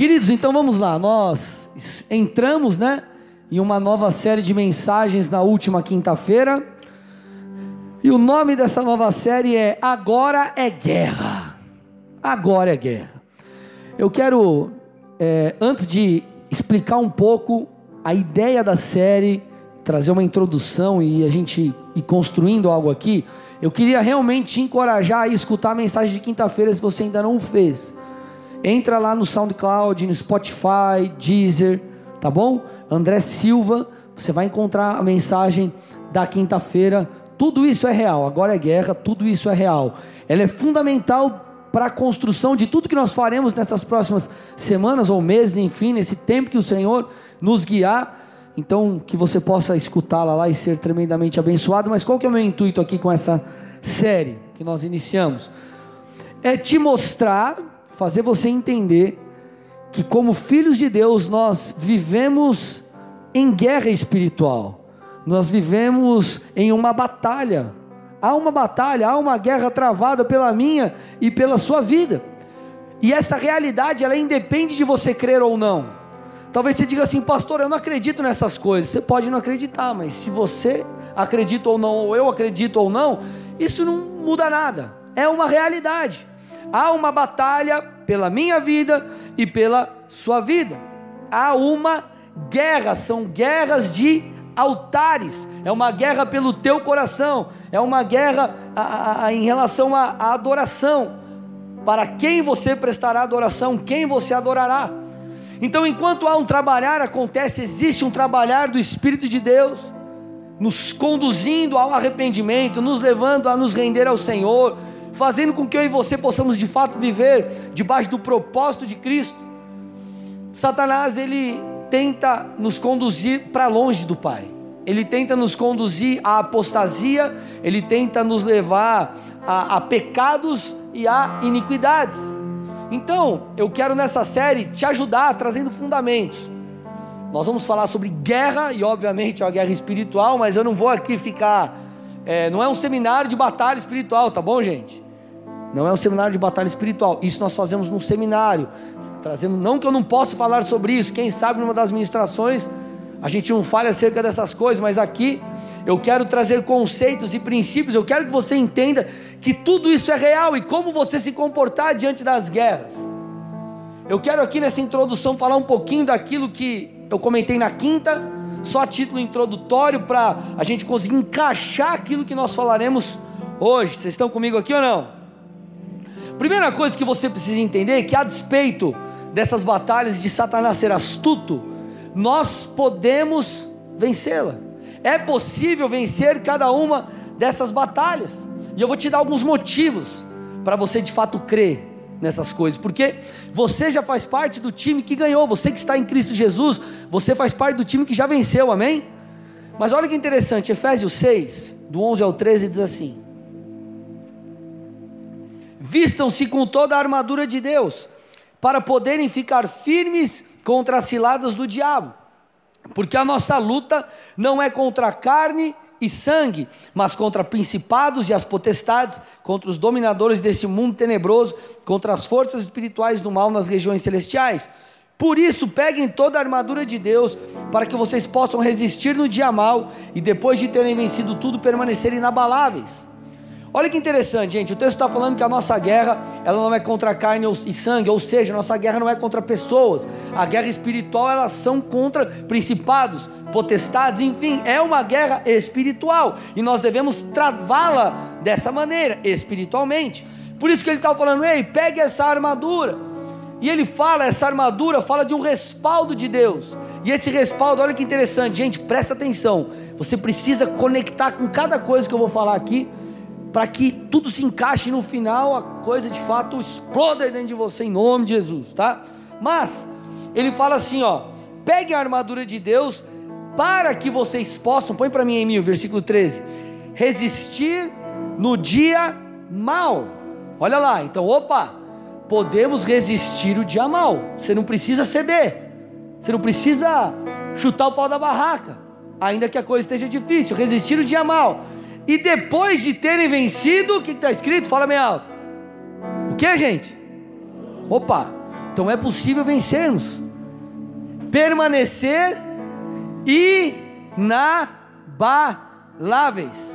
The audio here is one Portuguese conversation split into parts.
Queridos, então vamos lá. Nós entramos, né, em uma nova série de mensagens na última quinta-feira. E o nome dessa nova série é Agora é Guerra. Agora é Guerra. Eu quero, é, antes de explicar um pouco a ideia da série, trazer uma introdução e a gente ir construindo algo aqui, eu queria realmente te encorajar a escutar a mensagem de quinta-feira se você ainda não fez. Entra lá no SoundCloud, no Spotify, Deezer, tá bom? André Silva, você vai encontrar a mensagem da quinta-feira. Tudo isso é real. Agora é guerra, tudo isso é real. Ela é fundamental para a construção de tudo que nós faremos nessas próximas semanas ou meses, enfim, nesse tempo que o Senhor nos guiar. Então, que você possa escutá-la lá e ser tremendamente abençoado. Mas qual que é o meu intuito aqui com essa série que nós iniciamos? É te mostrar fazer você entender que, como filhos de Deus, nós vivemos em guerra espiritual, nós vivemos em uma batalha. Há uma batalha, há uma guerra travada pela minha e pela sua vida. E essa realidade, ela independe de você crer ou não. Talvez você diga assim, pastor, eu não acredito nessas coisas. Você pode não acreditar, mas se você acredita ou não, ou eu acredito ou não, isso não muda nada. É uma realidade. Há uma batalha pela minha vida e pela sua vida. Há uma guerra, são guerras de altares, é uma guerra pelo teu coração, é uma guerra a, a, em relação à adoração. Para quem você prestará adoração, quem você adorará. Então, enquanto há um trabalhar acontece, existe um trabalhar do Espírito de Deus, nos conduzindo ao arrependimento, nos levando a nos render ao Senhor, fazendo com que eu e você possamos de fato viver debaixo do propósito de Cristo. Satanás, ele tenta nos conduzir para longe do Pai. Ele tenta nos conduzir à apostasia, ele tenta nos levar a, a pecados e a iniquidades. Então, eu quero nessa série te ajudar trazendo fundamentos. Nós vamos falar sobre guerra e, obviamente, é uma guerra espiritual, mas eu não vou aqui ficar. É, não é um seminário de batalha espiritual, tá bom, gente? Não é um seminário de batalha espiritual. Isso nós fazemos num seminário. Trazendo, não que eu não possa falar sobre isso. Quem sabe numa das ministrações a gente não fale acerca dessas coisas, mas aqui eu quero trazer conceitos e princípios. Eu quero que você entenda que tudo isso é real e como você se comportar diante das guerras. Eu quero aqui nessa introdução falar um pouquinho daquilo que eu comentei na quinta, só título introdutório para a gente conseguir encaixar aquilo que nós falaremos hoje. Vocês estão comigo aqui ou não? Primeira coisa que você precisa entender é que, a despeito dessas batalhas de Satanás ser astuto, nós podemos vencê-la. É possível vencer cada uma dessas batalhas. E eu vou te dar alguns motivos para você de fato crer nessas coisas, porque você já faz parte do time que ganhou, você que está em Cristo Jesus, você faz parte do time que já venceu, amém? Mas olha que interessante, Efésios 6, do 11 ao 13 diz assim: Vistam-se com toda a armadura de Deus, para poderem ficar firmes contra as ciladas do diabo. Porque a nossa luta não é contra a carne e sangue, mas contra principados e as potestades, contra os dominadores desse mundo tenebroso, contra as forças espirituais do mal nas regiões celestiais. Por isso, peguem toda a armadura de Deus, para que vocês possam resistir no dia mal e depois de terem vencido tudo, permanecerem inabaláveis. Olha que interessante, gente. O texto está falando que a nossa guerra ela não é contra carne e sangue, ou seja, a nossa guerra não é contra pessoas. A guerra espiritual elas são contra principados, potestades, enfim, é uma guerra espiritual e nós devemos travá-la dessa maneira, espiritualmente. Por isso que ele está falando, ei, pegue essa armadura. E ele fala, essa armadura fala de um respaldo de Deus. E esse respaldo, olha que interessante, gente, presta atenção. Você precisa conectar com cada coisa que eu vou falar aqui para que tudo se encaixe no final, a coisa de fato exploda dentro de você em nome de Jesus, tá? Mas ele fala assim, ó: pegue a armadura de Deus para que vocês possam, põe para mim em mim o versículo 13, resistir no dia mal. Olha lá, então, opa, podemos resistir o dia mal. Você não precisa ceder. Você não precisa chutar o pau da barraca, ainda que a coisa esteja difícil. Resistir o dia mal e depois de terem vencido, o que está escrito? Fala bem alto. O que, gente? Opa! Então é possível vencermos. Permanecer inabaláveis.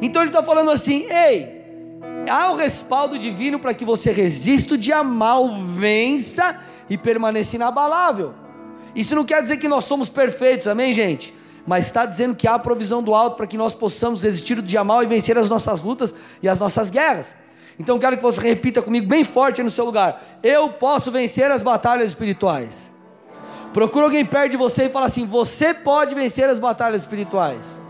Então ele está falando assim: ei, há o um respaldo divino para que você resista o dia mal, vença e permaneça inabalável. Isso não quer dizer que nós somos perfeitos, amém, gente? Mas está dizendo que há a provisão do alto para que nós possamos resistir o dia mal e vencer as nossas lutas e as nossas guerras. Então quero que você repita comigo bem forte aí no seu lugar: Eu posso vencer as batalhas espirituais. Procura alguém perto de você e fala assim: Você pode vencer as batalhas espirituais.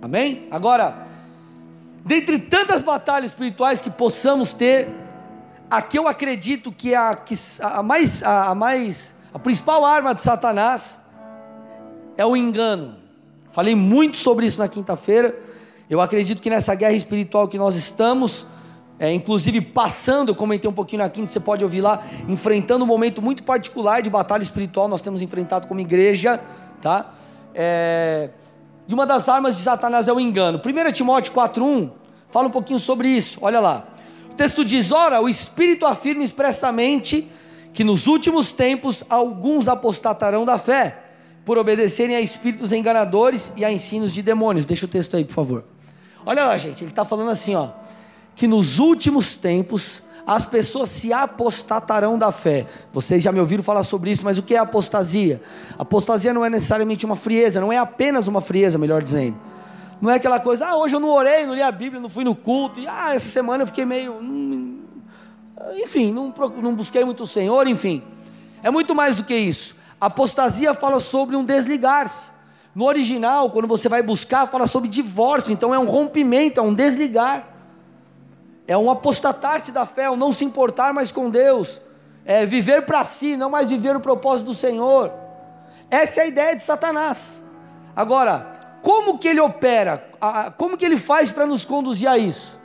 Amém? Agora, dentre tantas batalhas espirituais que possamos ter, aqui eu acredito que a, que a mais, a, a mais, a principal arma de Satanás é o engano. Falei muito sobre isso na quinta-feira. Eu acredito que nessa guerra espiritual que nós estamos, é, inclusive passando, eu comentei um pouquinho na quinta, você pode ouvir lá, enfrentando um momento muito particular de batalha espiritual, nós temos enfrentado como igreja, tá? É, e uma das armas de Satanás é o engano. 1 Timóteo 4,1 fala um pouquinho sobre isso, olha lá texto diz: Ora, o Espírito afirma expressamente que nos últimos tempos alguns apostatarão da fé, por obedecerem a espíritos enganadores e a ensinos de demônios. Deixa o texto aí, por favor. Olha lá, gente, ele está falando assim, ó, que nos últimos tempos as pessoas se apostatarão da fé. Vocês já me ouviram falar sobre isso, mas o que é apostasia? Apostasia não é necessariamente uma frieza, não é apenas uma frieza, melhor dizendo. Não é aquela coisa, ah, hoje eu não orei, não li a Bíblia, não fui no culto, e ah, essa semana eu fiquei meio. Hum, enfim, não, não busquei muito o Senhor, enfim. É muito mais do que isso. Apostasia fala sobre um desligar-se. No original, quando você vai buscar, fala sobre divórcio, então é um rompimento, é um desligar. É um apostatar-se da fé, é um não se importar mais com Deus. É viver para si, não mais viver o propósito do Senhor. Essa é a ideia de Satanás. Agora, como que ele opera? Como que ele faz para nos conduzir a isso?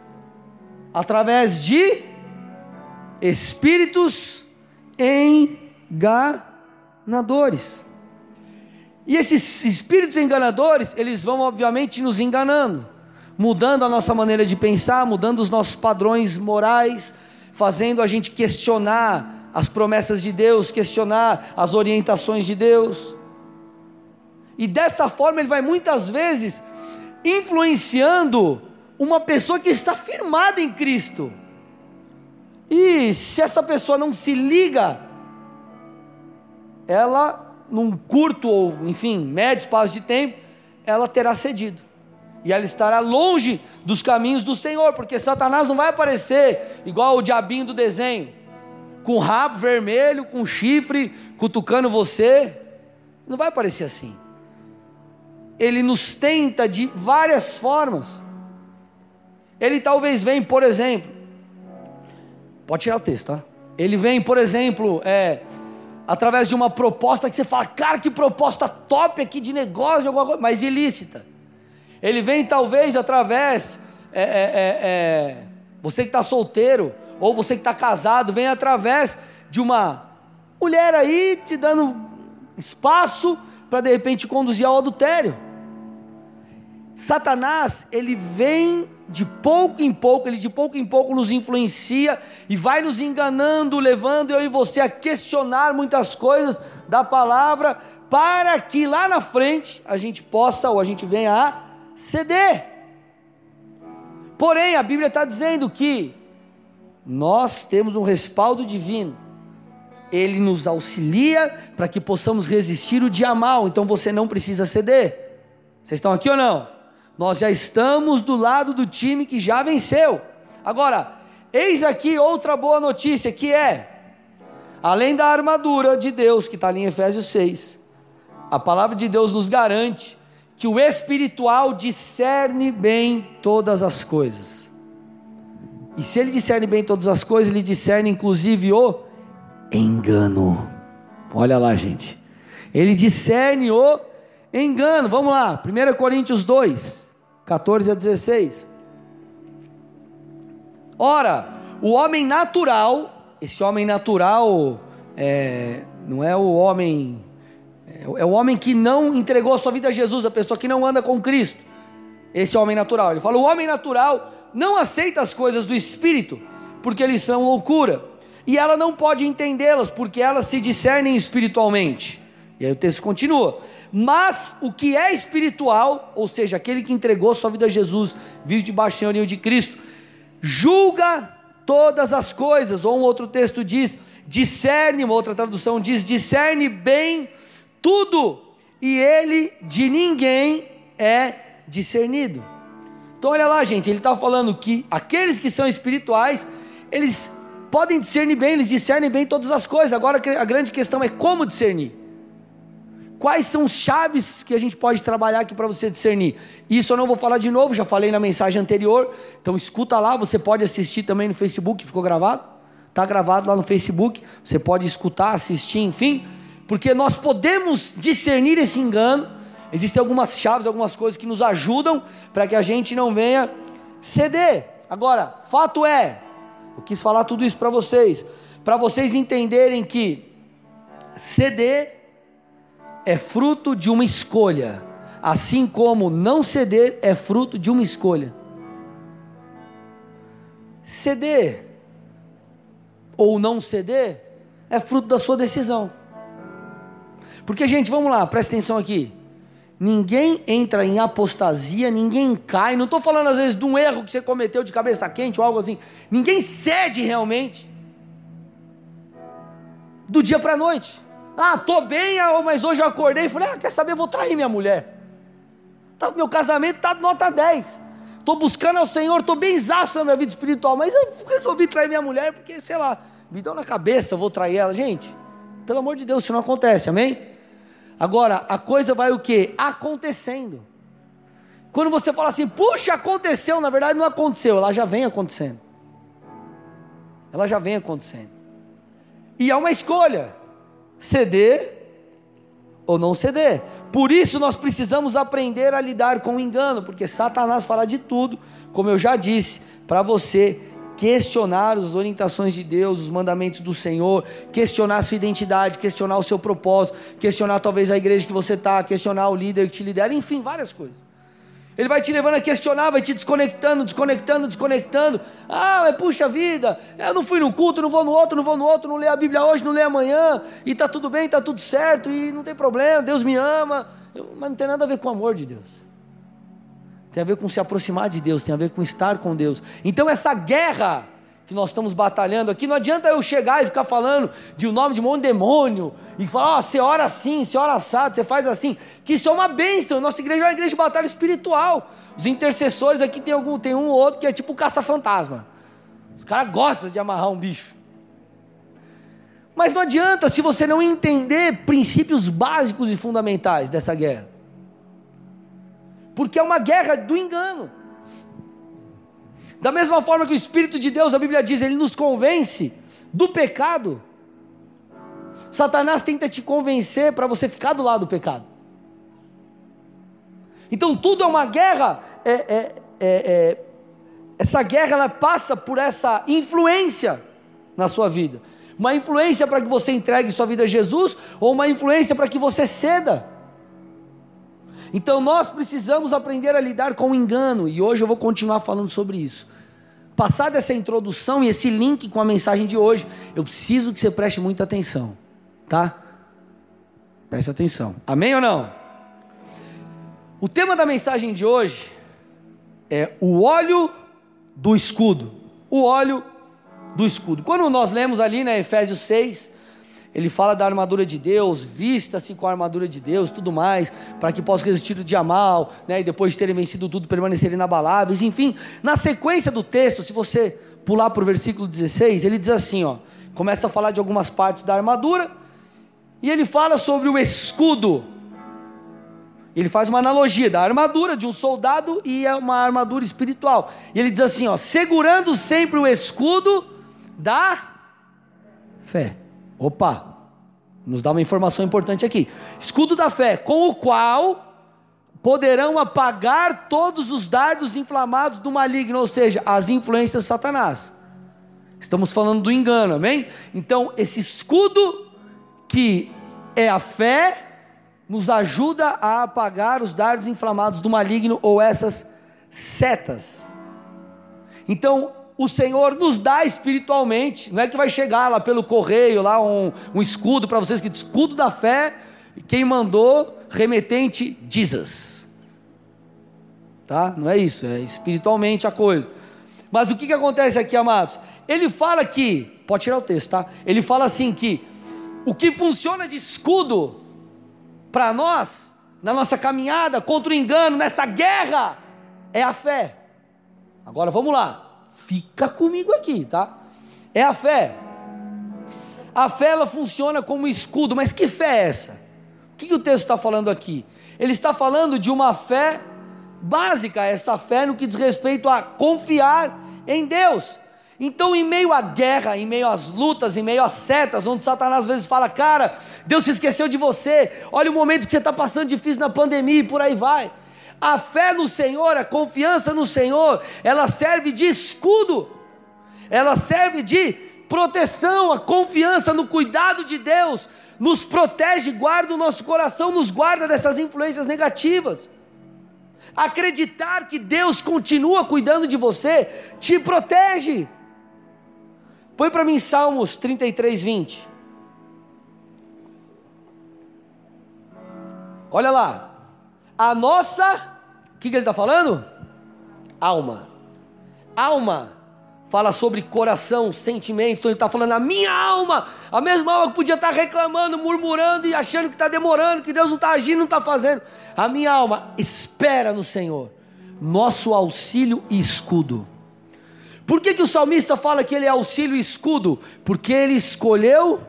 Através de espíritos enganadores. E esses espíritos enganadores, eles vão obviamente nos enganando, mudando a nossa maneira de pensar, mudando os nossos padrões morais, fazendo a gente questionar as promessas de Deus, questionar as orientações de Deus. E dessa forma ele vai muitas vezes influenciando uma pessoa que está firmada em Cristo. E se essa pessoa não se liga, ela, num curto ou, enfim, médio espaço de tempo, ela terá cedido. E ela estará longe dos caminhos do Senhor, porque Satanás não vai aparecer igual o diabinho do desenho, com rabo vermelho, com chifre, cutucando você. Não vai aparecer assim ele nos tenta de várias formas. Ele talvez vem, por exemplo, pode tirar o texto, tá? Ele vem, por exemplo, é, através de uma proposta que você fala, cara, que proposta top aqui de negócio, alguma coisa, mas ilícita. Ele vem talvez através, é, é, é, é você que está solteiro, ou você que está casado, vem através de uma mulher aí te dando espaço para de repente conduzir ao adultério. Satanás, ele vem de pouco em pouco, ele de pouco em pouco nos influencia e vai nos enganando, levando eu e você a questionar muitas coisas da palavra, para que lá na frente a gente possa ou a gente venha a ceder. Porém, a Bíblia está dizendo que nós temos um respaldo divino ele nos auxilia para que possamos resistir o dia mal, então você não precisa ceder. Vocês estão aqui ou não? Nós já estamos do lado do time que já venceu. Agora, eis aqui outra boa notícia que é: além da armadura de Deus, que está ali em Efésios 6, a palavra de Deus nos garante que o espiritual discerne bem todas as coisas. E se ele discerne bem todas as coisas, ele discerne inclusive o engano. Olha lá, gente. Ele discerne o engano. Vamos lá, 1 Coríntios 2, 14 a 16. Ora, o homem natural, esse homem natural é, não é o homem, é, é o homem que não entregou a sua vida a Jesus, a pessoa que não anda com Cristo. Esse homem natural, ele fala: o homem natural não aceita as coisas do Espírito, porque eles são loucura. E ela não pode entendê-las, porque elas se discernem espiritualmente. E aí o texto continua. Mas o que é espiritual, ou seja, aquele que entregou sua vida a Jesus, vive debaixo do senhorio de Cristo, julga todas as coisas, ou um outro texto diz, discerne, uma outra tradução diz, discerne bem tudo, e ele de ninguém é discernido. Então olha lá, gente, ele está falando que aqueles que são espirituais, eles podem discernir bem, eles discernem bem todas as coisas. Agora a grande questão é como discernir. Quais são as chaves que a gente pode trabalhar aqui para você discernir? Isso eu não vou falar de novo, já falei na mensagem anterior. Então escuta lá, você pode assistir também no Facebook, ficou gravado? Está gravado lá no Facebook. Você pode escutar, assistir, enfim. Porque nós podemos discernir esse engano. Existem algumas chaves, algumas coisas que nos ajudam para que a gente não venha ceder. Agora, fato é, eu quis falar tudo isso para vocês, para vocês entenderem que ceder é fruto de uma escolha, assim como não ceder é fruto de uma escolha. Ceder ou não ceder é fruto da sua decisão. Porque, gente, vamos lá, presta atenção aqui. Ninguém entra em apostasia, ninguém cai. Não estou falando às vezes de um erro que você cometeu de cabeça quente ou algo assim. Ninguém cede realmente do dia para a noite. Ah, tô bem, ah, mas hoje eu acordei e falei: ah, quer saber, vou trair minha mulher. Tá, meu casamento está nota 10. Estou buscando ao Senhor, estou bem exausto na minha vida espiritual, mas eu resolvi trair minha mulher porque, sei lá, me deu na cabeça, vou trair ela. Gente, pelo amor de Deus, isso não acontece, amém? Agora, a coisa vai o que? Acontecendo. Quando você fala assim, puxa, aconteceu, na verdade não aconteceu, ela já vem acontecendo. Ela já vem acontecendo. E é uma escolha ceder ou não ceder. Por isso nós precisamos aprender a lidar com o engano, porque Satanás fala de tudo, como eu já disse, para você questionar as orientações de Deus, os mandamentos do Senhor, questionar a sua identidade, questionar o seu propósito, questionar talvez a igreja que você está, questionar o líder que te lidera, enfim, várias coisas. Ele vai te levando a questionar, vai te desconectando, desconectando, desconectando. Ah, mas puxa vida, eu não fui num culto, não vou no outro, não vou no outro, não leio a Bíblia hoje, não leio amanhã, e está tudo bem, está tudo certo, e não tem problema, Deus me ama. Mas não tem nada a ver com o amor de Deus. Tem a ver com se aproximar de Deus, tem a ver com estar com Deus. Então essa guerra que nós estamos batalhando aqui, não adianta eu chegar e ficar falando de um nome de um monte de demônio, e falar, ó, oh, você ora assim, você ora assado, você faz assim, que isso é uma bênção, nossa igreja é uma igreja de batalha espiritual, os intercessores aqui tem algum, tem um ou outro que é tipo caça-fantasma, os caras gostam de amarrar um bicho, mas não adianta se você não entender princípios básicos e fundamentais dessa guerra, porque é uma guerra do engano, da mesma forma que o Espírito de Deus, a Bíblia diz, ele nos convence do pecado. Satanás tenta te convencer para você ficar do lado do pecado. Então tudo é uma guerra. É, é, é, é, essa guerra ela passa por essa influência na sua vida. Uma influência para que você entregue sua vida a Jesus, ou uma influência para que você ceda. Então nós precisamos aprender a lidar com o engano, e hoje eu vou continuar falando sobre isso. Passada essa introdução e esse link com a mensagem de hoje, eu preciso que você preste muita atenção, tá? Preste atenção. Amém ou não? O tema da mensagem de hoje é o óleo do escudo. O óleo do escudo. Quando nós lemos ali, né, Efésios 6, ele fala da armadura de Deus, vista-se com a armadura de Deus, tudo mais, para que possa resistir do dia mal, né, e depois de terem vencido tudo, permanecerem inabaláveis, enfim. Na sequência do texto, se você pular para o versículo 16, ele diz assim, ó, começa a falar de algumas partes da armadura, e ele fala sobre o escudo. Ele faz uma analogia da armadura de um soldado e é uma armadura espiritual. E ele diz assim, ó, segurando sempre o escudo da fé. Opa, nos dá uma informação importante aqui. Escudo da fé, com o qual poderão apagar todos os dardos inflamados do maligno, ou seja, as influências de Satanás. Estamos falando do engano, amém? Então, esse escudo que é a fé nos ajuda a apagar os dardos inflamados do maligno ou essas setas. Então, o Senhor nos dá espiritualmente. Não é que vai chegar lá pelo correio, lá um, um escudo para vocês, que escudo da fé, quem mandou, remetente, Jesus. Tá? Não é isso, é espiritualmente a coisa. Mas o que, que acontece aqui, amados? Ele fala que, pode tirar o texto, tá? Ele fala assim que o que funciona de escudo para nós, na nossa caminhada contra o engano, nessa guerra, é a fé. Agora vamos lá. Fica comigo aqui, tá? É a fé. A fé ela funciona como escudo, mas que fé é essa? O que, que o texto está falando aqui? Ele está falando de uma fé básica, essa fé no que diz respeito a confiar em Deus. Então, em meio à guerra, em meio às lutas, em meio às setas, onde Satanás às vezes fala, cara, Deus se esqueceu de você, olha o momento que você está passando difícil na pandemia e por aí vai. A fé no Senhor, a confiança no Senhor, ela serve de escudo, ela serve de proteção, a confiança no cuidado de Deus, nos protege, guarda o nosso coração, nos guarda dessas influências negativas. Acreditar que Deus continua cuidando de você, te protege. Põe para mim Salmos 33, 20. Olha lá. A nossa que, que ele está falando? Alma. Alma fala sobre coração, sentimento. Então ele está falando a minha alma, a mesma alma que podia estar tá reclamando, murmurando e achando que está demorando, que Deus não está agindo, não está fazendo. A minha alma espera no Senhor, nosso auxílio e escudo. Por que, que o salmista fala que ele é auxílio e escudo? Porque ele escolheu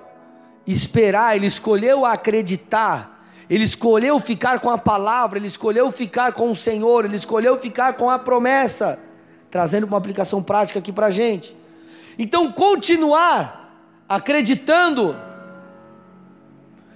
esperar, ele escolheu acreditar ele escolheu ficar com a palavra, ele escolheu ficar com o Senhor, ele escolheu ficar com a promessa, trazendo uma aplicação prática aqui para a gente. Então, continuar acreditando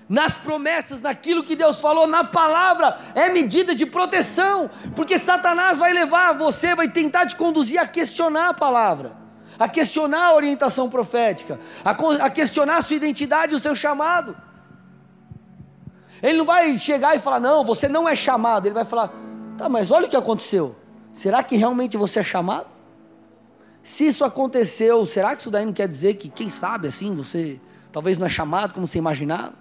nas promessas, naquilo que Deus falou, na palavra, é medida de proteção, porque Satanás vai levar você, vai tentar te conduzir a questionar a palavra, a questionar a orientação profética, a, questionar a sua identidade o seu chamado. Ele não vai chegar e falar, não, você não é chamado. Ele vai falar, tá, mas olha o que aconteceu. Será que realmente você é chamado? Se isso aconteceu, será que isso daí não quer dizer que, quem sabe, assim, você talvez não é chamado como você imaginava?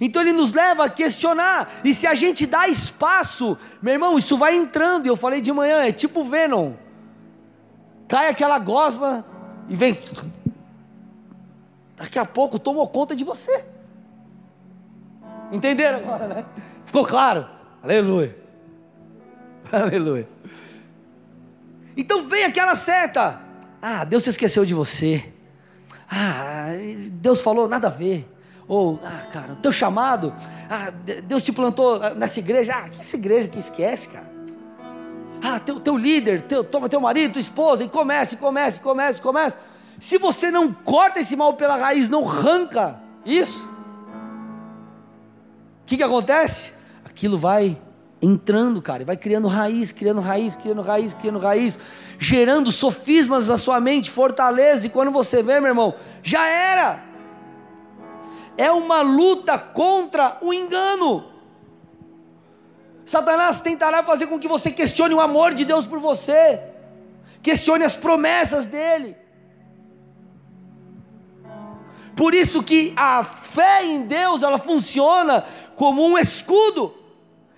Então ele nos leva a questionar, e se a gente dá espaço, meu irmão, isso vai entrando, e eu falei de manhã, é tipo Venom. Cai aquela gosma e vem. Daqui a pouco tomou conta de você. Entenderam agora, né? Ficou claro? Aleluia. Aleluia. Então vem aquela seta. Ah, Deus se esqueceu de você. Ah, Deus falou nada a ver. Ou, ah, cara, o teu chamado. Ah, Deus te plantou nessa igreja. Ah, que essa igreja que esquece, cara? Ah, teu, teu líder, teu, toma teu marido, tua esposa, e comece, comece, comece, comece. Se você não corta esse mal pela raiz, não arranca isso, o que, que acontece? Aquilo vai entrando, cara, vai criando raiz, criando raiz, criando raiz, criando raiz, gerando sofismas na sua mente, fortaleza, e quando você vê, meu irmão, já era. É uma luta contra o engano. Satanás tentará fazer com que você questione o amor de Deus por você, questione as promessas dele. Por isso que a fé em Deus, ela funciona como um escudo.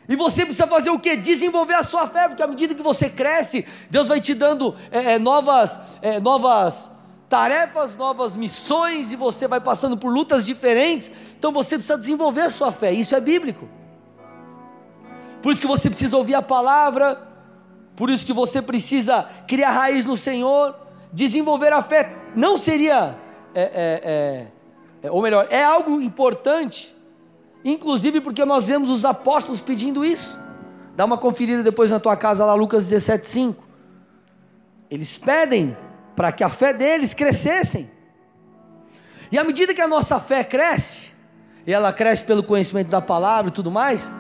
E você precisa fazer o que? Desenvolver a sua fé, porque à medida que você cresce, Deus vai te dando é, é, novas, é, novas tarefas, novas missões, e você vai passando por lutas diferentes. Então você precisa desenvolver a sua fé, isso é bíblico. Por isso que você precisa ouvir a palavra, por isso que você precisa criar raiz no Senhor, desenvolver a fé. Não seria, é, é, é, ou melhor, é algo importante inclusive porque nós vemos os apóstolos pedindo isso. Dá uma conferida depois na tua casa lá, Lucas 17,5. Eles pedem para que a fé deles crescessem. E à medida que a nossa fé cresce, e ela cresce pelo conhecimento da palavra e tudo mais,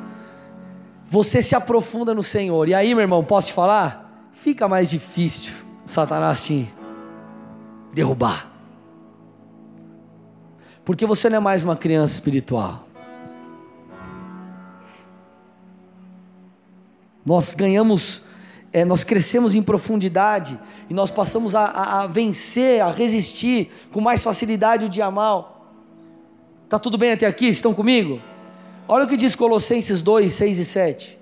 você se aprofunda no Senhor. E aí, meu irmão, posso te falar? Fica mais difícil Satanás te derrubar. Porque você não é mais uma criança espiritual. Nós ganhamos é, nós crescemos em profundidade e nós passamos a, a, a vencer, a resistir com mais facilidade o dia mal. Tá tudo bem até aqui? Estão comigo? Olha o que diz Colossenses 2, 6 e 7.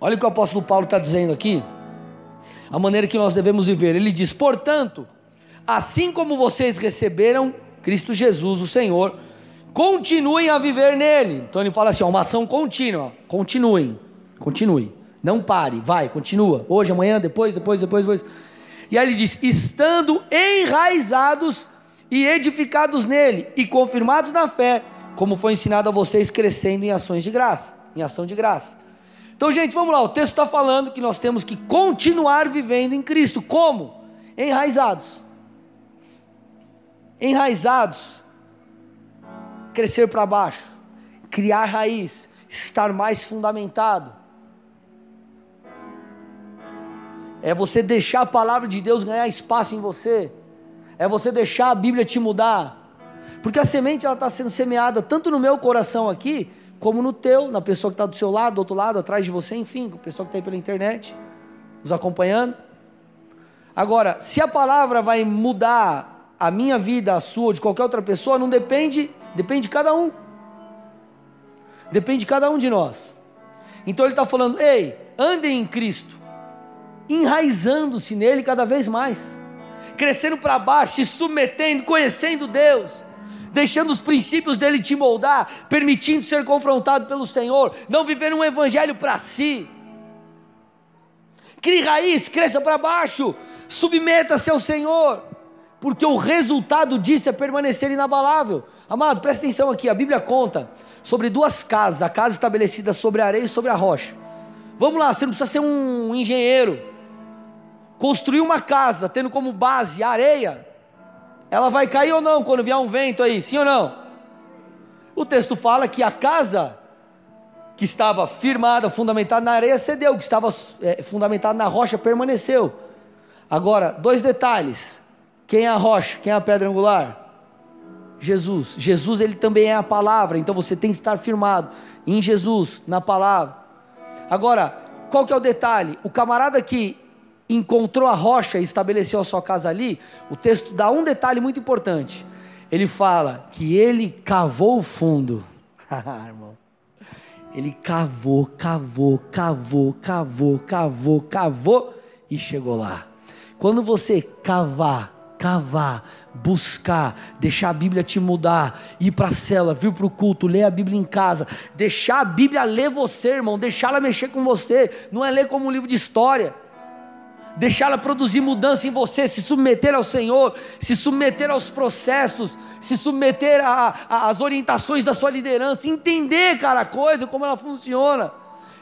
Olha o que o apóstolo Paulo está dizendo aqui. A maneira que nós devemos viver. Ele diz: Portanto, assim como vocês receberam Cristo Jesus, o Senhor, continuem a viver nele. Então ele fala assim: ó, uma ação contínua. Continuem, continue. Não pare, vai, continua. Hoje, amanhã, depois, depois, depois, depois. E aí ele diz: estando enraizados e edificados nele e confirmados na fé, como foi ensinado a vocês, crescendo em ações de graça, em ação de graça. Então, gente, vamos lá. O texto está falando que nós temos que continuar vivendo em Cristo. Como? Enraizados. Enraizados. Crescer para baixo. Criar raiz. Estar mais fundamentado. É você deixar a palavra de Deus ganhar espaço em você. É você deixar a Bíblia te mudar. Porque a semente ela está sendo semeada tanto no meu coração aqui, como no teu, na pessoa que está do seu lado, do outro lado, atrás de você, enfim, com a pessoa que está aí pela internet, nos acompanhando. Agora, se a palavra vai mudar a minha vida, a sua, de qualquer outra pessoa, não depende, depende de cada um. Depende de cada um de nós. Então ele está falando, ei, andem em Cristo, enraizando-se nele cada vez mais, crescendo para baixo, se submetendo, conhecendo Deus deixando os princípios dele te moldar, permitindo ser confrontado pelo Senhor, não viver um evangelho para si. Crie raiz, cresça para baixo, submeta-se ao Senhor, porque o resultado disso é permanecer inabalável. Amado, presta atenção aqui, a Bíblia conta sobre duas casas, a casa estabelecida sobre a areia e sobre a rocha. Vamos lá, você não precisa ser um engenheiro. Construir uma casa tendo como base a areia, ela vai cair ou não quando vier um vento aí, sim ou não? O texto fala que a casa que estava firmada, fundamentada na areia, cedeu, que estava é, fundamentada na rocha, permaneceu. Agora, dois detalhes: quem é a rocha, quem é a pedra angular? Jesus. Jesus, ele também é a palavra, então você tem que estar firmado em Jesus, na palavra. Agora, qual que é o detalhe? O camarada que encontrou a rocha e estabeleceu a sua casa ali, o texto dá um detalhe muito importante. Ele fala que ele cavou o fundo. irmão. Ele cavou, cavou, cavou, cavou, cavou, cavou e chegou lá. Quando você cavar, cavar, buscar, deixar a Bíblia te mudar, ir para a cela, vir para o culto, ler a Bíblia em casa, deixar a Bíblia ler você, irmão, deixar ela mexer com você, não é ler como um livro de história deixá-la produzir mudança em você, se submeter ao Senhor, se submeter aos processos, se submeter às orientações da sua liderança, entender, cara, a coisa, como ela funciona,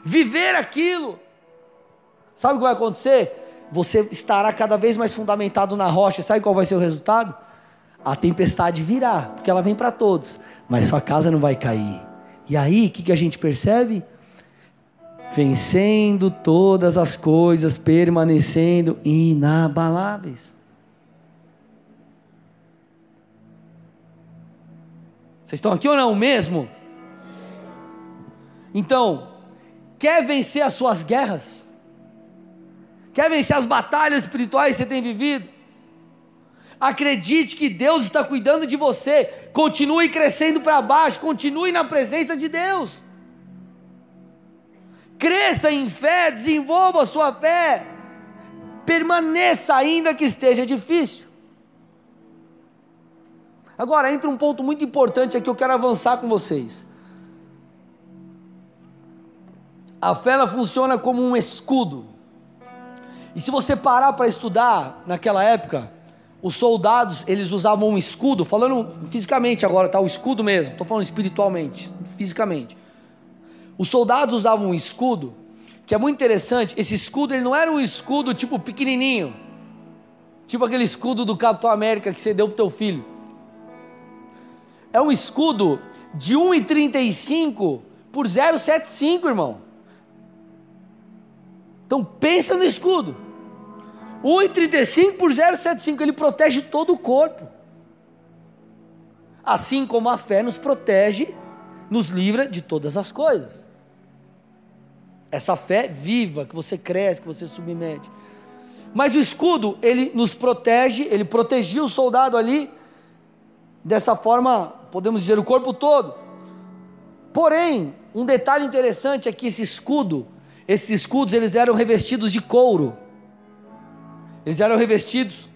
viver aquilo. Sabe o que vai acontecer? Você estará cada vez mais fundamentado na rocha. Sabe qual vai ser o resultado? A tempestade virá, porque ela vem para todos, mas sua casa não vai cair. E aí, o que, que a gente percebe? vencendo todas as coisas, permanecendo inabaláveis. Vocês estão aqui ou não mesmo? Então, quer vencer as suas guerras? Quer vencer as batalhas espirituais que você tem vivido? Acredite que Deus está cuidando de você. Continue crescendo para baixo, continue na presença de Deus cresça em fé, desenvolva a sua fé, permaneça ainda que esteja difícil. Agora entra um ponto muito importante aqui, eu quero avançar com vocês. A fé ela funciona como um escudo. E se você parar para estudar naquela época, os soldados eles usavam um escudo, falando fisicamente agora, tá? O escudo mesmo, estou falando espiritualmente, fisicamente. Os soldados usavam um escudo, que é muito interessante. Esse escudo ele não era um escudo tipo pequenininho, tipo aquele escudo do Capitão América que você deu para teu filho. É um escudo de 1,35 por 0,75, irmão. Então pensa no escudo. 1,35 por 0,75, ele protege todo o corpo. Assim como a fé nos protege, nos livra de todas as coisas. essa fé viva que você cresce, que você submete. Mas o escudo, ele nos protege, ele protegia o soldado ali, dessa forma, podemos dizer, o corpo todo. Porém, um detalhe interessante é que esse escudo, esses escudos, eles eram revestidos de couro. Eles eram revestidos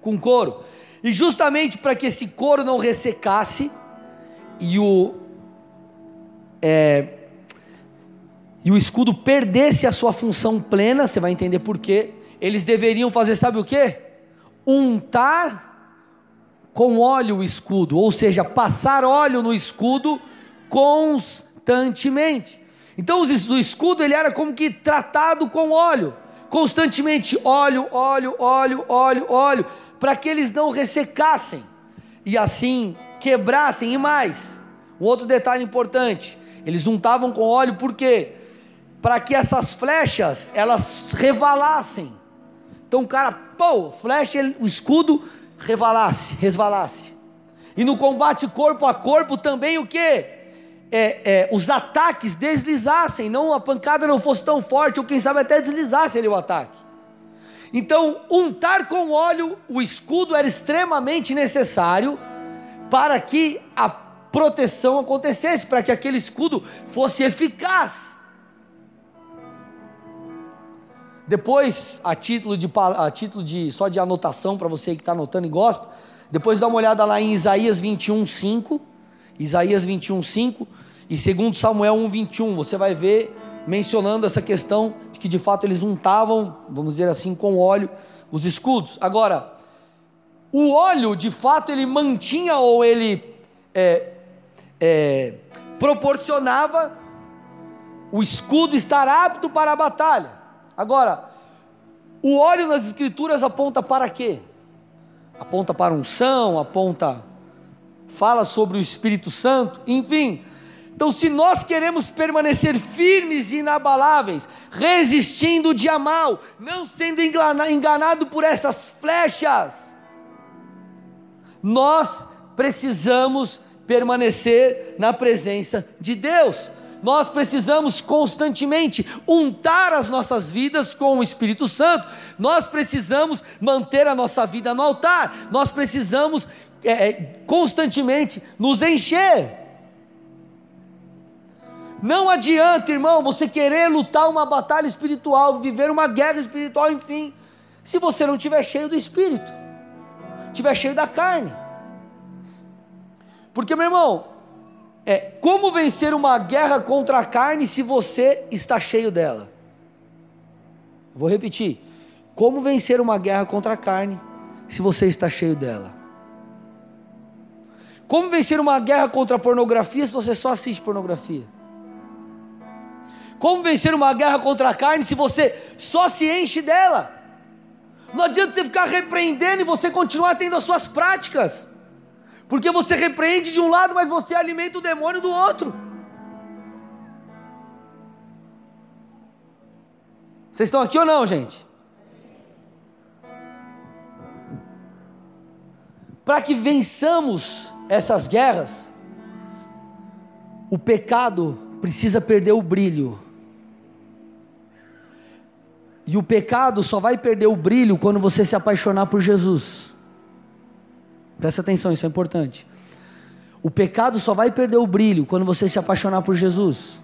com couro. E justamente para que esse couro não ressecasse e o é, e o escudo perdesse a sua função plena, você vai entender por quê. Eles deveriam fazer, sabe o que? Untar com óleo o escudo, ou seja, passar óleo no escudo constantemente. Então o escudo ele era como que tratado com óleo, constantemente óleo, óleo, óleo, óleo, óleo, para que eles não ressecassem e assim quebrassem. E mais, um outro detalhe importante: eles untavam com óleo por quê? para que essas flechas elas revalassem. Então o cara, pô, flecha, o escudo revalasse, resvalasse. E no combate corpo a corpo também o que? É, é, os ataques deslizassem, não a pancada não fosse tão forte, ou quem sabe até deslizasse ali o ataque. Então, untar com óleo o escudo era extremamente necessário para que a proteção acontecesse, para que aquele escudo fosse eficaz. Depois, a título de, a título de só de anotação para você que está anotando e gosta, depois dá uma olhada lá em Isaías 21, 5. Isaías 21, 5 e segundo Samuel 1, 21. Você vai ver mencionando essa questão de que de fato eles untavam, vamos dizer assim, com óleo os escudos. Agora, o óleo de fato ele mantinha ou ele é, é, proporcionava o escudo estar apto para a batalha. Agora, o óleo nas escrituras aponta para quê? Aponta para unção, aponta fala sobre o Espírito Santo, enfim. Então, se nós queremos permanecer firmes e inabaláveis, resistindo o dia mal, não sendo enganado por essas flechas, nós precisamos permanecer na presença de Deus. Nós precisamos constantemente untar as nossas vidas com o Espírito Santo, nós precisamos manter a nossa vida no altar, nós precisamos é, é, constantemente nos encher. Não adianta, irmão, você querer lutar uma batalha espiritual, viver uma guerra espiritual, enfim, se você não estiver cheio do Espírito, estiver cheio da carne. Porque, meu irmão, é como vencer uma guerra contra a carne se você está cheio dela. Vou repetir. Como vencer uma guerra contra a carne se você está cheio dela? Como vencer uma guerra contra a pornografia se você só assiste pornografia? Como vencer uma guerra contra a carne se você só se enche dela? Não adianta você ficar repreendendo e você continuar tendo as suas práticas. Porque você repreende de um lado, mas você alimenta o demônio do outro. Vocês estão aqui ou não, gente? Para que vençamos essas guerras, o pecado precisa perder o brilho. E o pecado só vai perder o brilho quando você se apaixonar por Jesus. Presta atenção, isso é importante. O pecado só vai perder o brilho quando você se apaixonar por Jesus.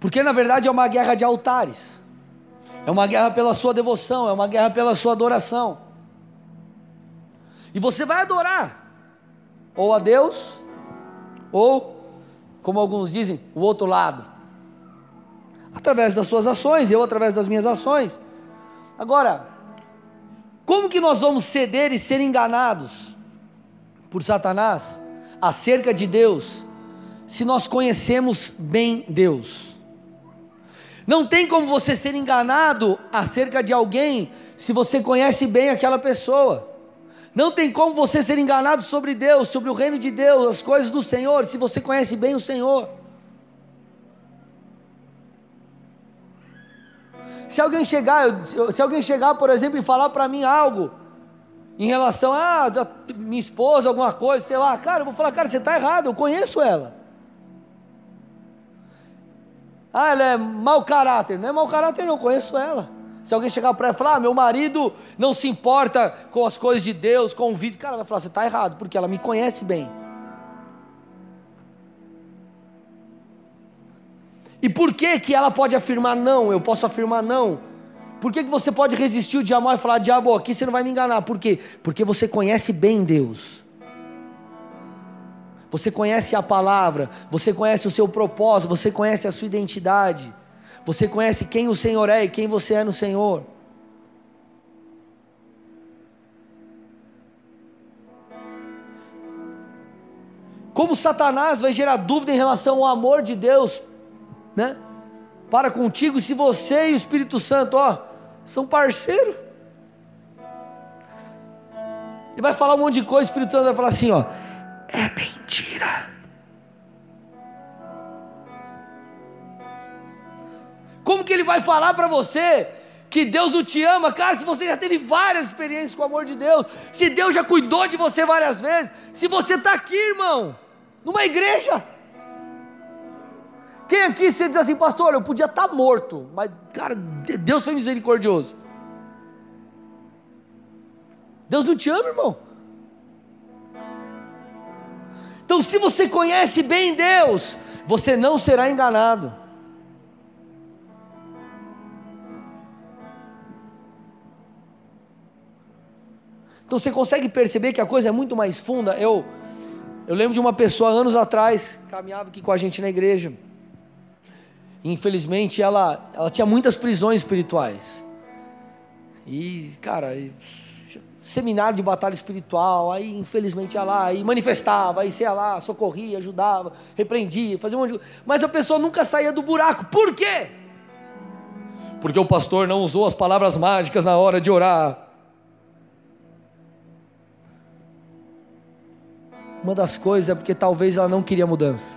Porque na verdade é uma guerra de altares. É uma guerra pela sua devoção, é uma guerra pela sua adoração. E você vai adorar ou a Deus ou como alguns dizem, o outro lado. Através das suas ações, eu através das minhas ações. Agora, como que nós vamos ceder e ser enganados por Satanás acerca de Deus, se nós conhecemos bem Deus? Não tem como você ser enganado acerca de alguém se você conhece bem aquela pessoa. Não tem como você ser enganado sobre Deus, sobre o reino de Deus, as coisas do Senhor, se você conhece bem o Senhor. Se alguém chegar, se alguém chegar, por exemplo, e falar para mim algo em relação a ah, minha esposa, alguma coisa, sei lá, cara, eu vou falar, cara, você está errado, eu conheço ela. Ah, ela é mau caráter. Não é mau caráter, não, eu conheço ela. Se alguém chegar para ela e falar, ah, meu marido não se importa com as coisas de Deus, com o vídeo, cara, ela vai falar, você está errado, porque ela me conhece bem. E por que que ela pode afirmar não, eu posso afirmar não? Por que, que você pode resistir o diabo e falar, diabo, aqui você não vai me enganar? Por quê? Porque você conhece bem Deus. Você conhece a palavra, você conhece o seu propósito, você conhece a sua identidade. Você conhece quem o Senhor é e quem você é no Senhor. Como Satanás vai gerar dúvida em relação ao amor de Deus, né? Para contigo, se você e o Espírito Santo, ó, são parceiros. Ele vai falar um monte de coisa, o Espírito Santo vai falar assim, ó, é mentira. Como que ele vai falar para você que Deus não te ama, cara, se você já teve várias experiências com o amor de Deus, se Deus já cuidou de você várias vezes, se você está aqui, irmão, numa igreja. Quem aqui você diz assim, pastor, eu podia estar tá morto, mas, cara, Deus foi misericordioso. Deus não te ama, irmão. Então, se você conhece bem Deus, você não será enganado. Então você consegue perceber que a coisa é muito mais funda. Eu, eu lembro de uma pessoa anos atrás, caminhava aqui com a gente na igreja. Infelizmente ela, ela tinha muitas prisões espirituais. E, cara, seminário de batalha espiritual, aí infelizmente ia lá e manifestava, aí ia lá, socorria, ajudava, repreendia, fazia um monte de Mas a pessoa nunca saía do buraco. Por quê? Porque o pastor não usou as palavras mágicas na hora de orar. Uma das coisas é porque talvez ela não queria mudança.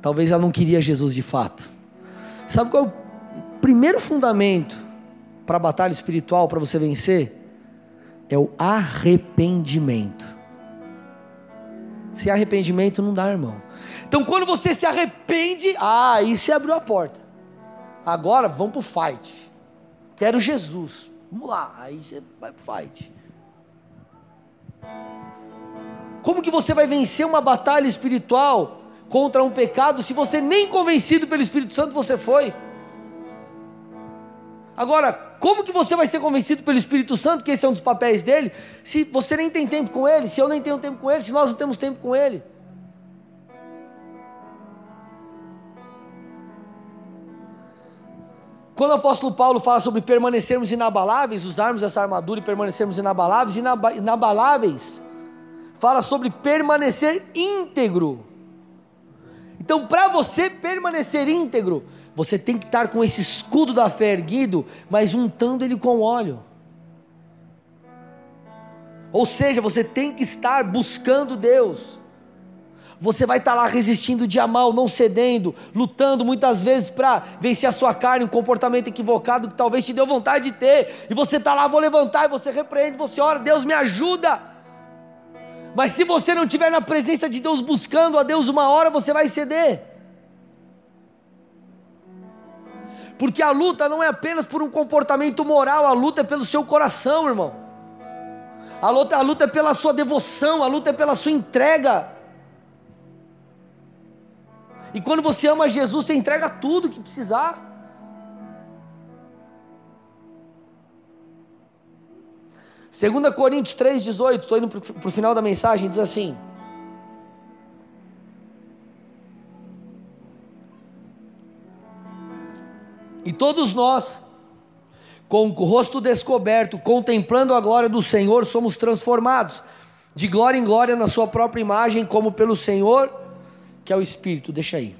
Talvez ela não queria Jesus de fato. Sabe qual é o primeiro fundamento para a batalha espiritual, para você vencer? É o arrependimento. Se arrependimento não dá, irmão. Então quando você se arrepende, ah, aí você abriu a porta. Agora vamos para o fight. Quero Jesus. Vamos lá, aí você vai para o fight. Como que você vai vencer uma batalha espiritual contra um pecado se você nem convencido pelo Espírito Santo você foi? Agora, como que você vai ser convencido pelo Espírito Santo, que esse é um dos papéis dele, se você nem tem tempo com ele, se eu nem tenho tempo com ele, se nós não temos tempo com ele? Quando o apóstolo Paulo fala sobre permanecermos inabaláveis, usarmos essa armadura e permanecermos inabaláveis, inabaláveis, fala sobre permanecer íntegro. Então, para você permanecer íntegro, você tem que estar com esse escudo da fé erguido, mas untando ele com óleo. Ou seja, você tem que estar buscando Deus. Você vai estar lá resistindo dia mal, não cedendo, lutando muitas vezes para vencer a sua carne, um comportamento equivocado que talvez te deu vontade de ter. E você está lá, vou levantar, e você repreende, você ora, Deus me ajuda. Mas se você não estiver na presença de Deus buscando a Deus uma hora, você vai ceder. Porque a luta não é apenas por um comportamento moral, a luta é pelo seu coração, irmão. A luta, a luta é pela sua devoção, a luta é pela sua entrega. E quando você ama Jesus, você entrega tudo que precisar. 2 Coríntios 3,18, estou indo para o final da mensagem, diz assim: E todos nós, com o rosto descoberto, contemplando a glória do Senhor, somos transformados de glória em glória na Sua própria imagem, como pelo Senhor, que é o Espírito. Deixa aí.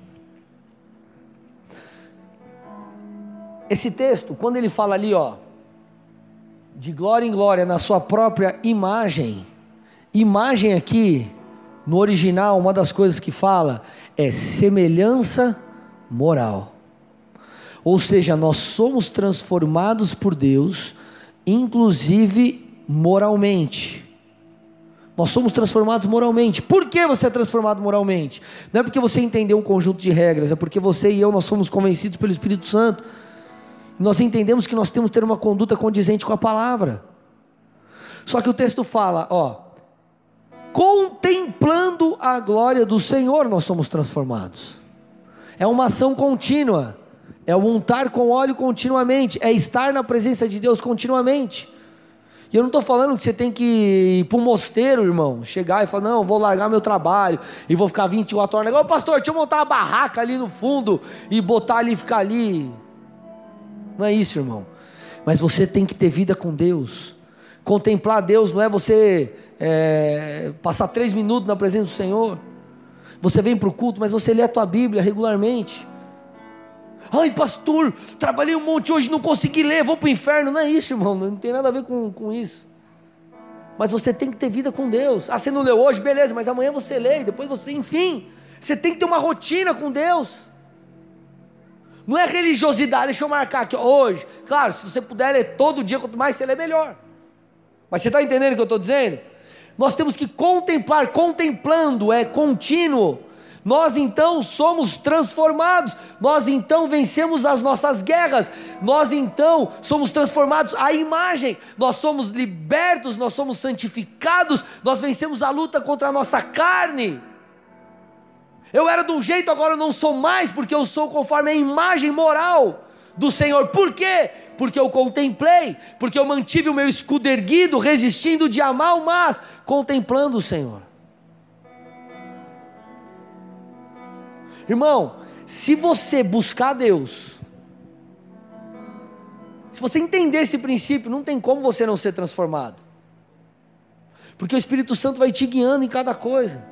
Esse texto, quando ele fala ali, ó de glória em glória na sua própria imagem. Imagem aqui, no original, uma das coisas que fala é semelhança moral. Ou seja, nós somos transformados por Deus inclusive moralmente. Nós somos transformados moralmente. Por que você é transformado moralmente? Não é porque você entendeu um conjunto de regras, é porque você e eu nós fomos convencidos pelo Espírito Santo. Nós entendemos que nós temos que ter uma conduta condizente com a palavra. Só que o texto fala, ó, contemplando a glória do Senhor, nós somos transformados. É uma ação contínua, é o untar com óleo continuamente, é estar na presença de Deus continuamente. E eu não estou falando que você tem que ir para o mosteiro, irmão, chegar e falar, não, vou largar meu trabalho e vou ficar 24 horas. Ô pastor, deixa eu montar uma barraca ali no fundo e botar ali e ficar ali. Não é isso, irmão. Mas você tem que ter vida com Deus. Contemplar Deus não é você é, passar três minutos na presença do Senhor. Você vem para o culto, mas você lê a tua Bíblia regularmente. Ai, pastor, trabalhei um monte hoje, não consegui ler, vou para o inferno. Não é isso, irmão, não tem nada a ver com, com isso. Mas você tem que ter vida com Deus. Ah, você não leu hoje, beleza, mas amanhã você lê, depois você, enfim. Você tem que ter uma rotina com Deus. Não é religiosidade, deixa eu marcar aqui, hoje. Claro, se você puder ler todo dia, quanto mais você lê, melhor. Mas você está entendendo o que eu estou dizendo? Nós temos que contemplar, contemplando, é contínuo. Nós então somos transformados, nós então vencemos as nossas guerras, nós então somos transformados à imagem, nós somos libertos, nós somos santificados, nós vencemos a luta contra a nossa carne. Eu era de um jeito, agora eu não sou mais, porque eu sou conforme a imagem moral do Senhor. Por quê? Porque eu contemplei, porque eu mantive o meu escudo erguido, resistindo de amar o mas, contemplando o Senhor. Irmão, se você buscar Deus, se você entender esse princípio, não tem como você não ser transformado. Porque o Espírito Santo vai te guiando em cada coisa.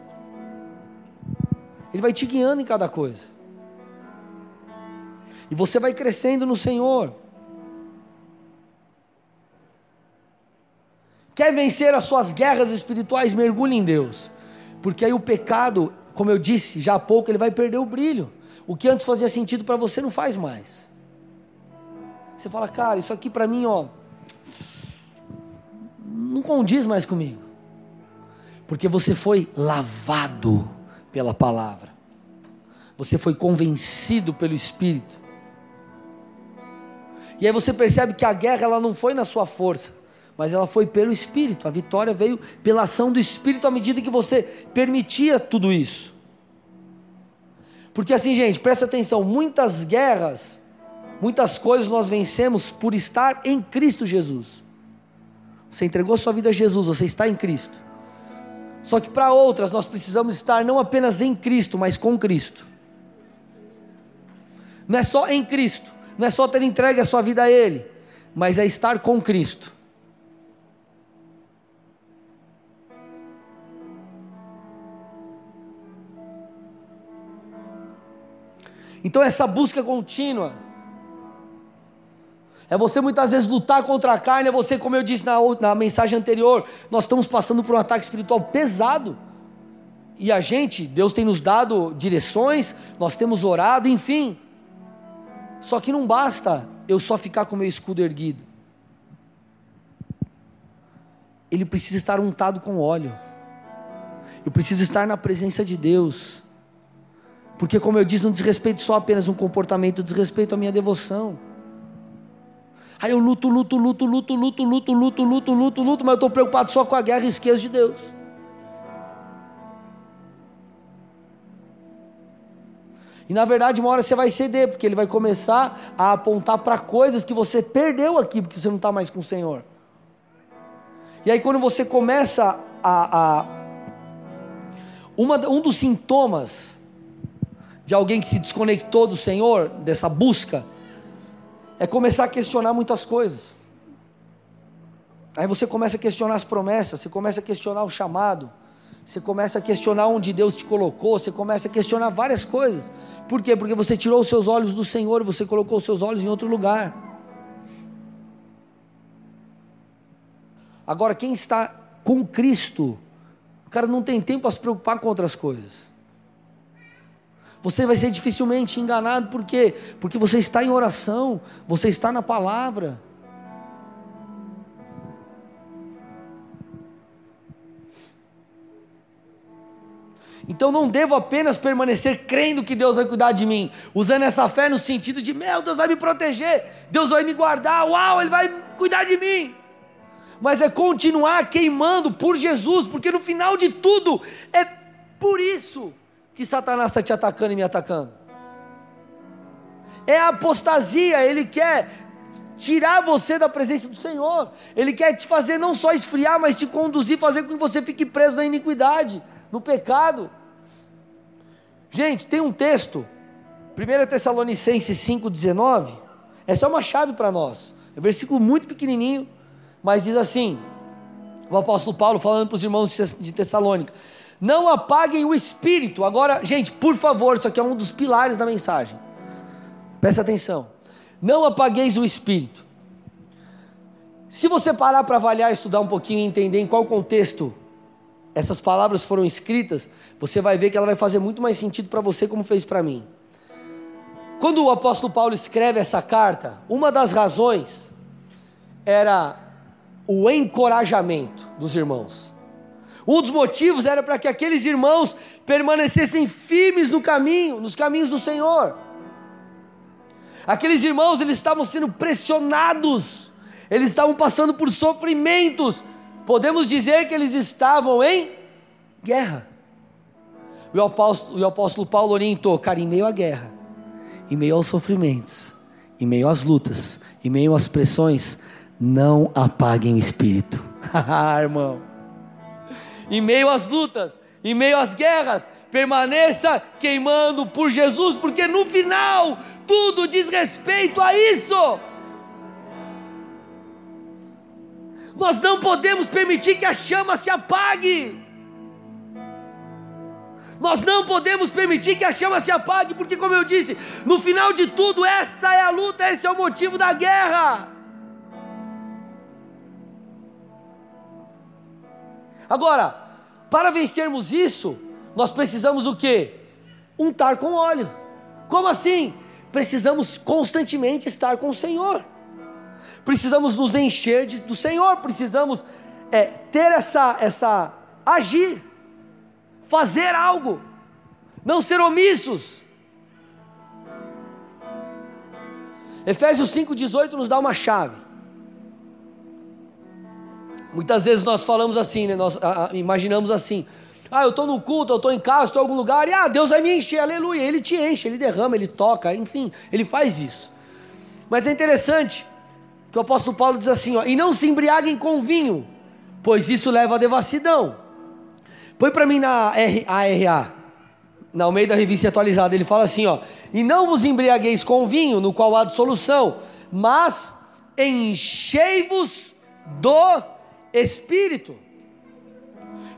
Ele vai te guiando em cada coisa. E você vai crescendo no Senhor. Quer vencer as suas guerras espirituais? Mergulhe em Deus. Porque aí o pecado, como eu disse já há pouco, ele vai perder o brilho. O que antes fazia sentido para você não faz mais. Você fala, cara, isso aqui para mim, ó, não condiz mais comigo. Porque você foi lavado pela palavra. Você foi convencido pelo Espírito. E aí você percebe que a guerra ela não foi na sua força, mas ela foi pelo Espírito. A vitória veio pela ação do Espírito à medida que você permitia tudo isso. Porque assim, gente, presta atenção, muitas guerras, muitas coisas nós vencemos por estar em Cristo Jesus. Você entregou sua vida a Jesus, você está em Cristo. Só que para outras nós precisamos estar não apenas em Cristo, mas com Cristo. Não é só em Cristo, não é só ter entregue a sua vida a Ele, mas é estar com Cristo. Então, essa busca contínua, é você muitas vezes lutar contra a carne, é você, como eu disse na, na mensagem anterior, nós estamos passando por um ataque espiritual pesado. E a gente, Deus tem nos dado direções, nós temos orado, enfim. Só que não basta eu só ficar com o meu escudo erguido. Ele precisa estar untado com óleo. Eu preciso estar na presença de Deus. Porque, como eu disse, não diz respeito só apenas um comportamento, diz respeito à minha devoção. Aí eu luto, luto, luto, luto, luto, luto, luto, luto, luto, luto, mas eu estou preocupado só com a guerra e esqueço de Deus. E na verdade, uma hora você vai ceder, porque ele vai começar a apontar para coisas que você perdeu aqui, porque você não está mais com o Senhor. E aí, quando você começa a. a uma, um dos sintomas de alguém que se desconectou do Senhor, dessa busca, é começar a questionar muitas coisas. Aí você começa a questionar as promessas, você começa a questionar o chamado, você começa a questionar onde Deus te colocou, você começa a questionar várias coisas. Por quê? Porque você tirou os seus olhos do Senhor, você colocou os seus olhos em outro lugar. Agora, quem está com Cristo, o cara não tem tempo para se preocupar com outras coisas. Você vai ser dificilmente enganado, por quê? Porque você está em oração, você está na palavra. Então não devo apenas permanecer crendo que Deus vai cuidar de mim, usando essa fé no sentido de, meu, Deus vai me proteger, Deus vai me guardar, uau, Ele vai cuidar de mim. Mas é continuar queimando por Jesus, porque no final de tudo é por isso que Satanás está te atacando e me atacando. É a apostasia, ele quer tirar você da presença do Senhor, ele quer te fazer não só esfriar, mas te conduzir, fazer com que você fique preso na iniquidade, no pecado. Gente, tem um texto, 1 Tessalonicenses 5,19, essa é uma chave para nós, é um versículo muito pequenininho, mas diz assim: o apóstolo Paulo falando para os irmãos de Tessalônica: não apaguem o espírito. Agora, gente, por favor, isso aqui é um dos pilares da mensagem, presta atenção: não apagueis o espírito. Se você parar para avaliar, estudar um pouquinho e entender em qual contexto essas palavras foram escritas, você vai ver que ela vai fazer muito mais sentido para você como fez para mim. Quando o apóstolo Paulo escreve essa carta, uma das razões era o encorajamento dos irmãos. Um dos motivos era para que aqueles irmãos permanecessem firmes no caminho, nos caminhos do Senhor. Aqueles irmãos, eles estavam sendo pressionados, eles estavam passando por sofrimentos, podemos dizer que eles estavam em guerra. O apóstolo, o apóstolo Paulo orientou, cara, em meio à guerra, em meio aos sofrimentos, em meio às lutas, em meio às pressões, não apaguem o espírito. Ah, irmão. Em meio às lutas, em meio às guerras, permaneça queimando por Jesus, porque no final tudo diz respeito a isso. Nós não podemos permitir que a chama se apague. Nós não podemos permitir que a chama se apague, porque, como eu disse, no final de tudo, essa é a luta, esse é o motivo da guerra. Agora, para vencermos isso, nós precisamos o que? Untar com óleo. Como assim? Precisamos constantemente estar com o Senhor precisamos nos encher de, do Senhor, precisamos é, ter essa, essa, agir, fazer algo, não ser omissos. Efésios 5,18 nos dá uma chave. Muitas vezes nós falamos assim, né? nós a, a, imaginamos assim: ah, eu estou no culto, eu estou em casa, estou em algum lugar, e ah, Deus vai me encher, aleluia. Ele te enche, ele derrama, ele toca, enfim, ele faz isso. Mas é interessante que o apóstolo Paulo diz assim: ó, e não se embriaguem com vinho, pois isso leva à devassidão. Põe para mim na ARA, na meio da revista atualizada, ele fala assim: ó, e não vos embriagueis com vinho, no qual há dissolução, mas enchei-vos do Espírito.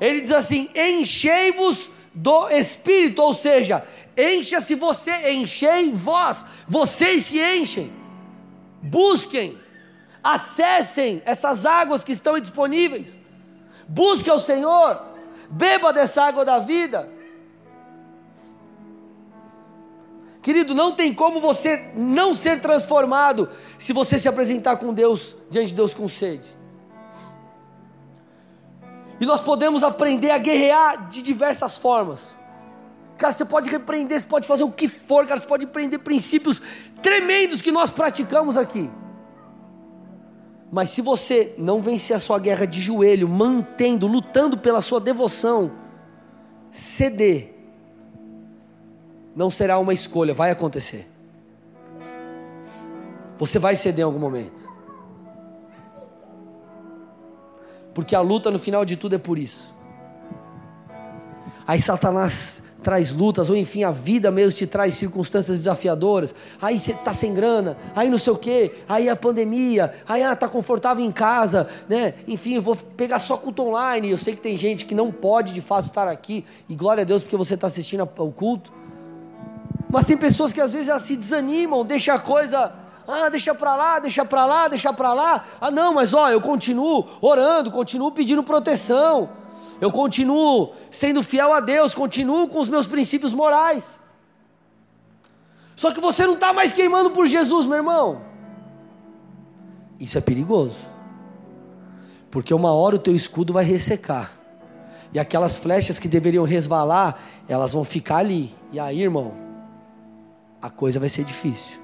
Ele diz assim: enchei-vos do Espírito, ou seja, encha-se você, enchei vós, vocês se enchem, busquem acessem essas águas que estão disponíveis, busque ao Senhor, beba dessa água da vida. Querido, não tem como você não ser transformado se você se apresentar com Deus, diante de Deus com sede. E nós podemos aprender a guerrear de diversas formas. Cara, você pode repreender, você pode fazer o que for, cara, você pode aprender princípios tremendos que nós praticamos aqui. Mas se você não vencer a sua guerra de joelho, mantendo, lutando pela sua devoção, ceder não será uma escolha, vai acontecer. Você vai ceder em algum momento. Porque a luta no final de tudo é por isso. Aí Satanás traz lutas, ou enfim, a vida mesmo te traz circunstâncias desafiadoras. Aí você está sem grana, aí não sei o quê, aí a pandemia, aí ah, tá confortável em casa, né? Enfim, vou pegar só culto online. Eu sei que tem gente que não pode de fato estar aqui, e glória a Deus porque você está assistindo o culto. Mas tem pessoas que às vezes elas se desanimam, deixa a coisa ah, deixa para lá, deixa para lá, deixa para lá. Ah, não, mas ó, eu continuo orando, continuo pedindo proteção eu continuo sendo fiel a Deus, continuo com os meus princípios morais. Só que você não está mais queimando por Jesus, meu irmão. Isso é perigoso, porque uma hora o teu escudo vai ressecar, E aquelas flechas que deveriam resvalar, elas vão ficar ali. E aí, irmão, a coisa vai ser difícil.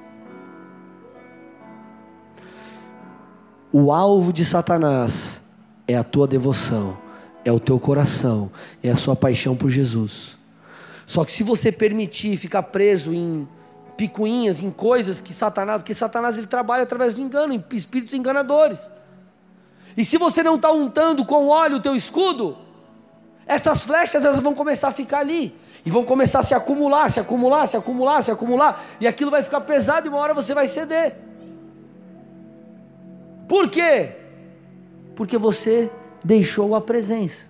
O alvo de Satanás é a tua devoção, é o teu coração, é a sua paixão por Jesus. Só que se você permitir ficar preso em picuinhas, em coisas que Satanás, porque Satanás ele trabalha através do engano, em espíritos enganadores. E se você não está untando com óleo o teu escudo, essas flechas elas vão começar a ficar ali. E vão começar a se acumular, se acumular, se acumular, se acumular. E aquilo vai ficar pesado e uma hora você vai ceder. Por quê? Porque você deixou a presença.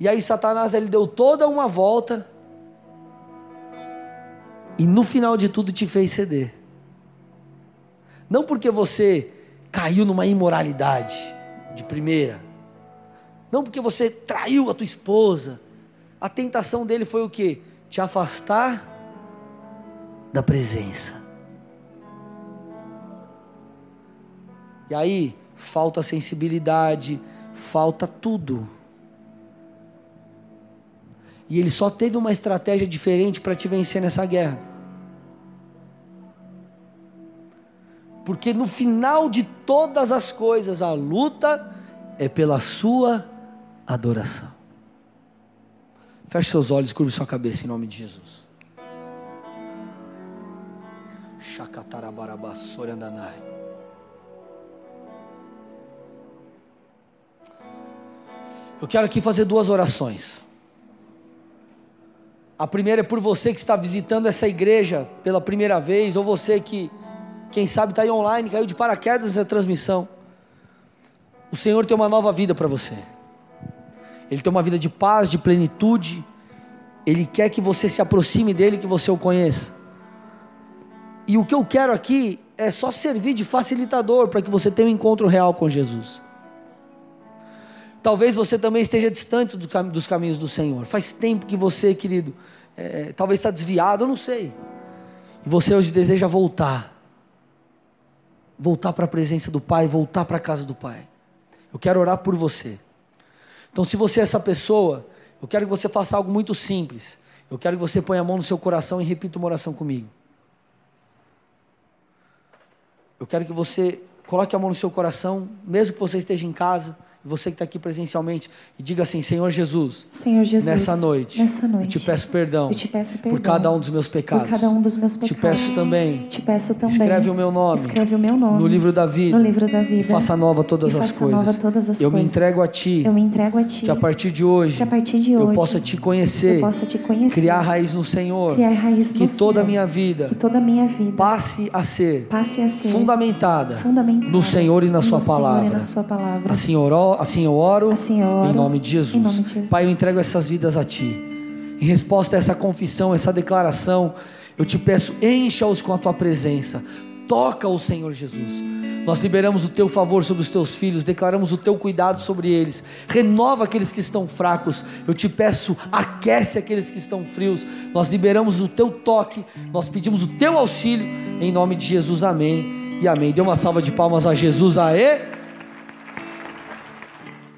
E aí Satanás ele deu toda uma volta e no final de tudo te fez ceder. Não porque você caiu numa imoralidade de primeira. Não porque você traiu a tua esposa. A tentação dele foi o que? Te afastar da presença. E aí falta sensibilidade, falta tudo. E ele só teve uma estratégia diferente para te vencer nessa guerra. Porque no final de todas as coisas, a luta é pela sua adoração. Feche seus olhos, curve sua cabeça em nome de Jesus. Eu quero aqui fazer duas orações. A primeira é por você que está visitando essa igreja pela primeira vez, ou você que quem sabe está aí online, caiu de paraquedas nessa transmissão. O Senhor tem uma nova vida para você. Ele tem uma vida de paz, de plenitude. Ele quer que você se aproxime dele, que você o conheça. E o que eu quero aqui é só servir de facilitador para que você tenha um encontro real com Jesus. Talvez você também esteja distante dos caminhos do Senhor. Faz tempo que você, querido, é, talvez está desviado, eu não sei. E você hoje deseja voltar voltar para a presença do Pai, voltar para a casa do Pai. Eu quero orar por você. Então, se você é essa pessoa, eu quero que você faça algo muito simples. Eu quero que você ponha a mão no seu coração e repita uma oração comigo. Eu quero que você coloque a mão no seu coração, mesmo que você esteja em casa você que está aqui presencialmente, e diga assim: Senhor Jesus, Senhor Jesus, nessa noite, nessa noite, eu te peço perdão, te peço perdão por cada um dos meus pecados. Por cada um dos meus pecados. Te peço também, te peço também. Escreve o meu nome, escreve o meu nome no livro da vida, no livro da vida. E faça nova todas as coisas. Nova todas as eu coisas. me entrego a ti. Eu me entrego a ti. Que a partir de hoje, que a partir de hoje, eu possa te conhecer. Possa te conhecer. Criar raiz no Senhor. Criar raiz que no toda Senhor. a minha vida, que toda a minha vida passe a ser, passe a ser fundamentada, fundamentada no Senhor e na sua no Senhor palavra. E na sua palavra. Assim, oro, assim eu oro. Assim eu oro. Em nome de Jesus. Em nome de Jesus. Pai, eu entrego essas vidas a Ti. Em resposta a essa confissão, essa declaração, eu te peço, encha-os com a Tua presença. Toca o Senhor Jesus. Nós liberamos o Teu favor sobre os Teus filhos, declaramos o Teu cuidado sobre eles. Renova aqueles que estão fracos. Eu te peço, aquece aqueles que estão frios. Nós liberamos o Teu toque, nós pedimos o Teu auxílio. Em nome de Jesus, amém e amém. Dê uma salva de palmas a Jesus, aê.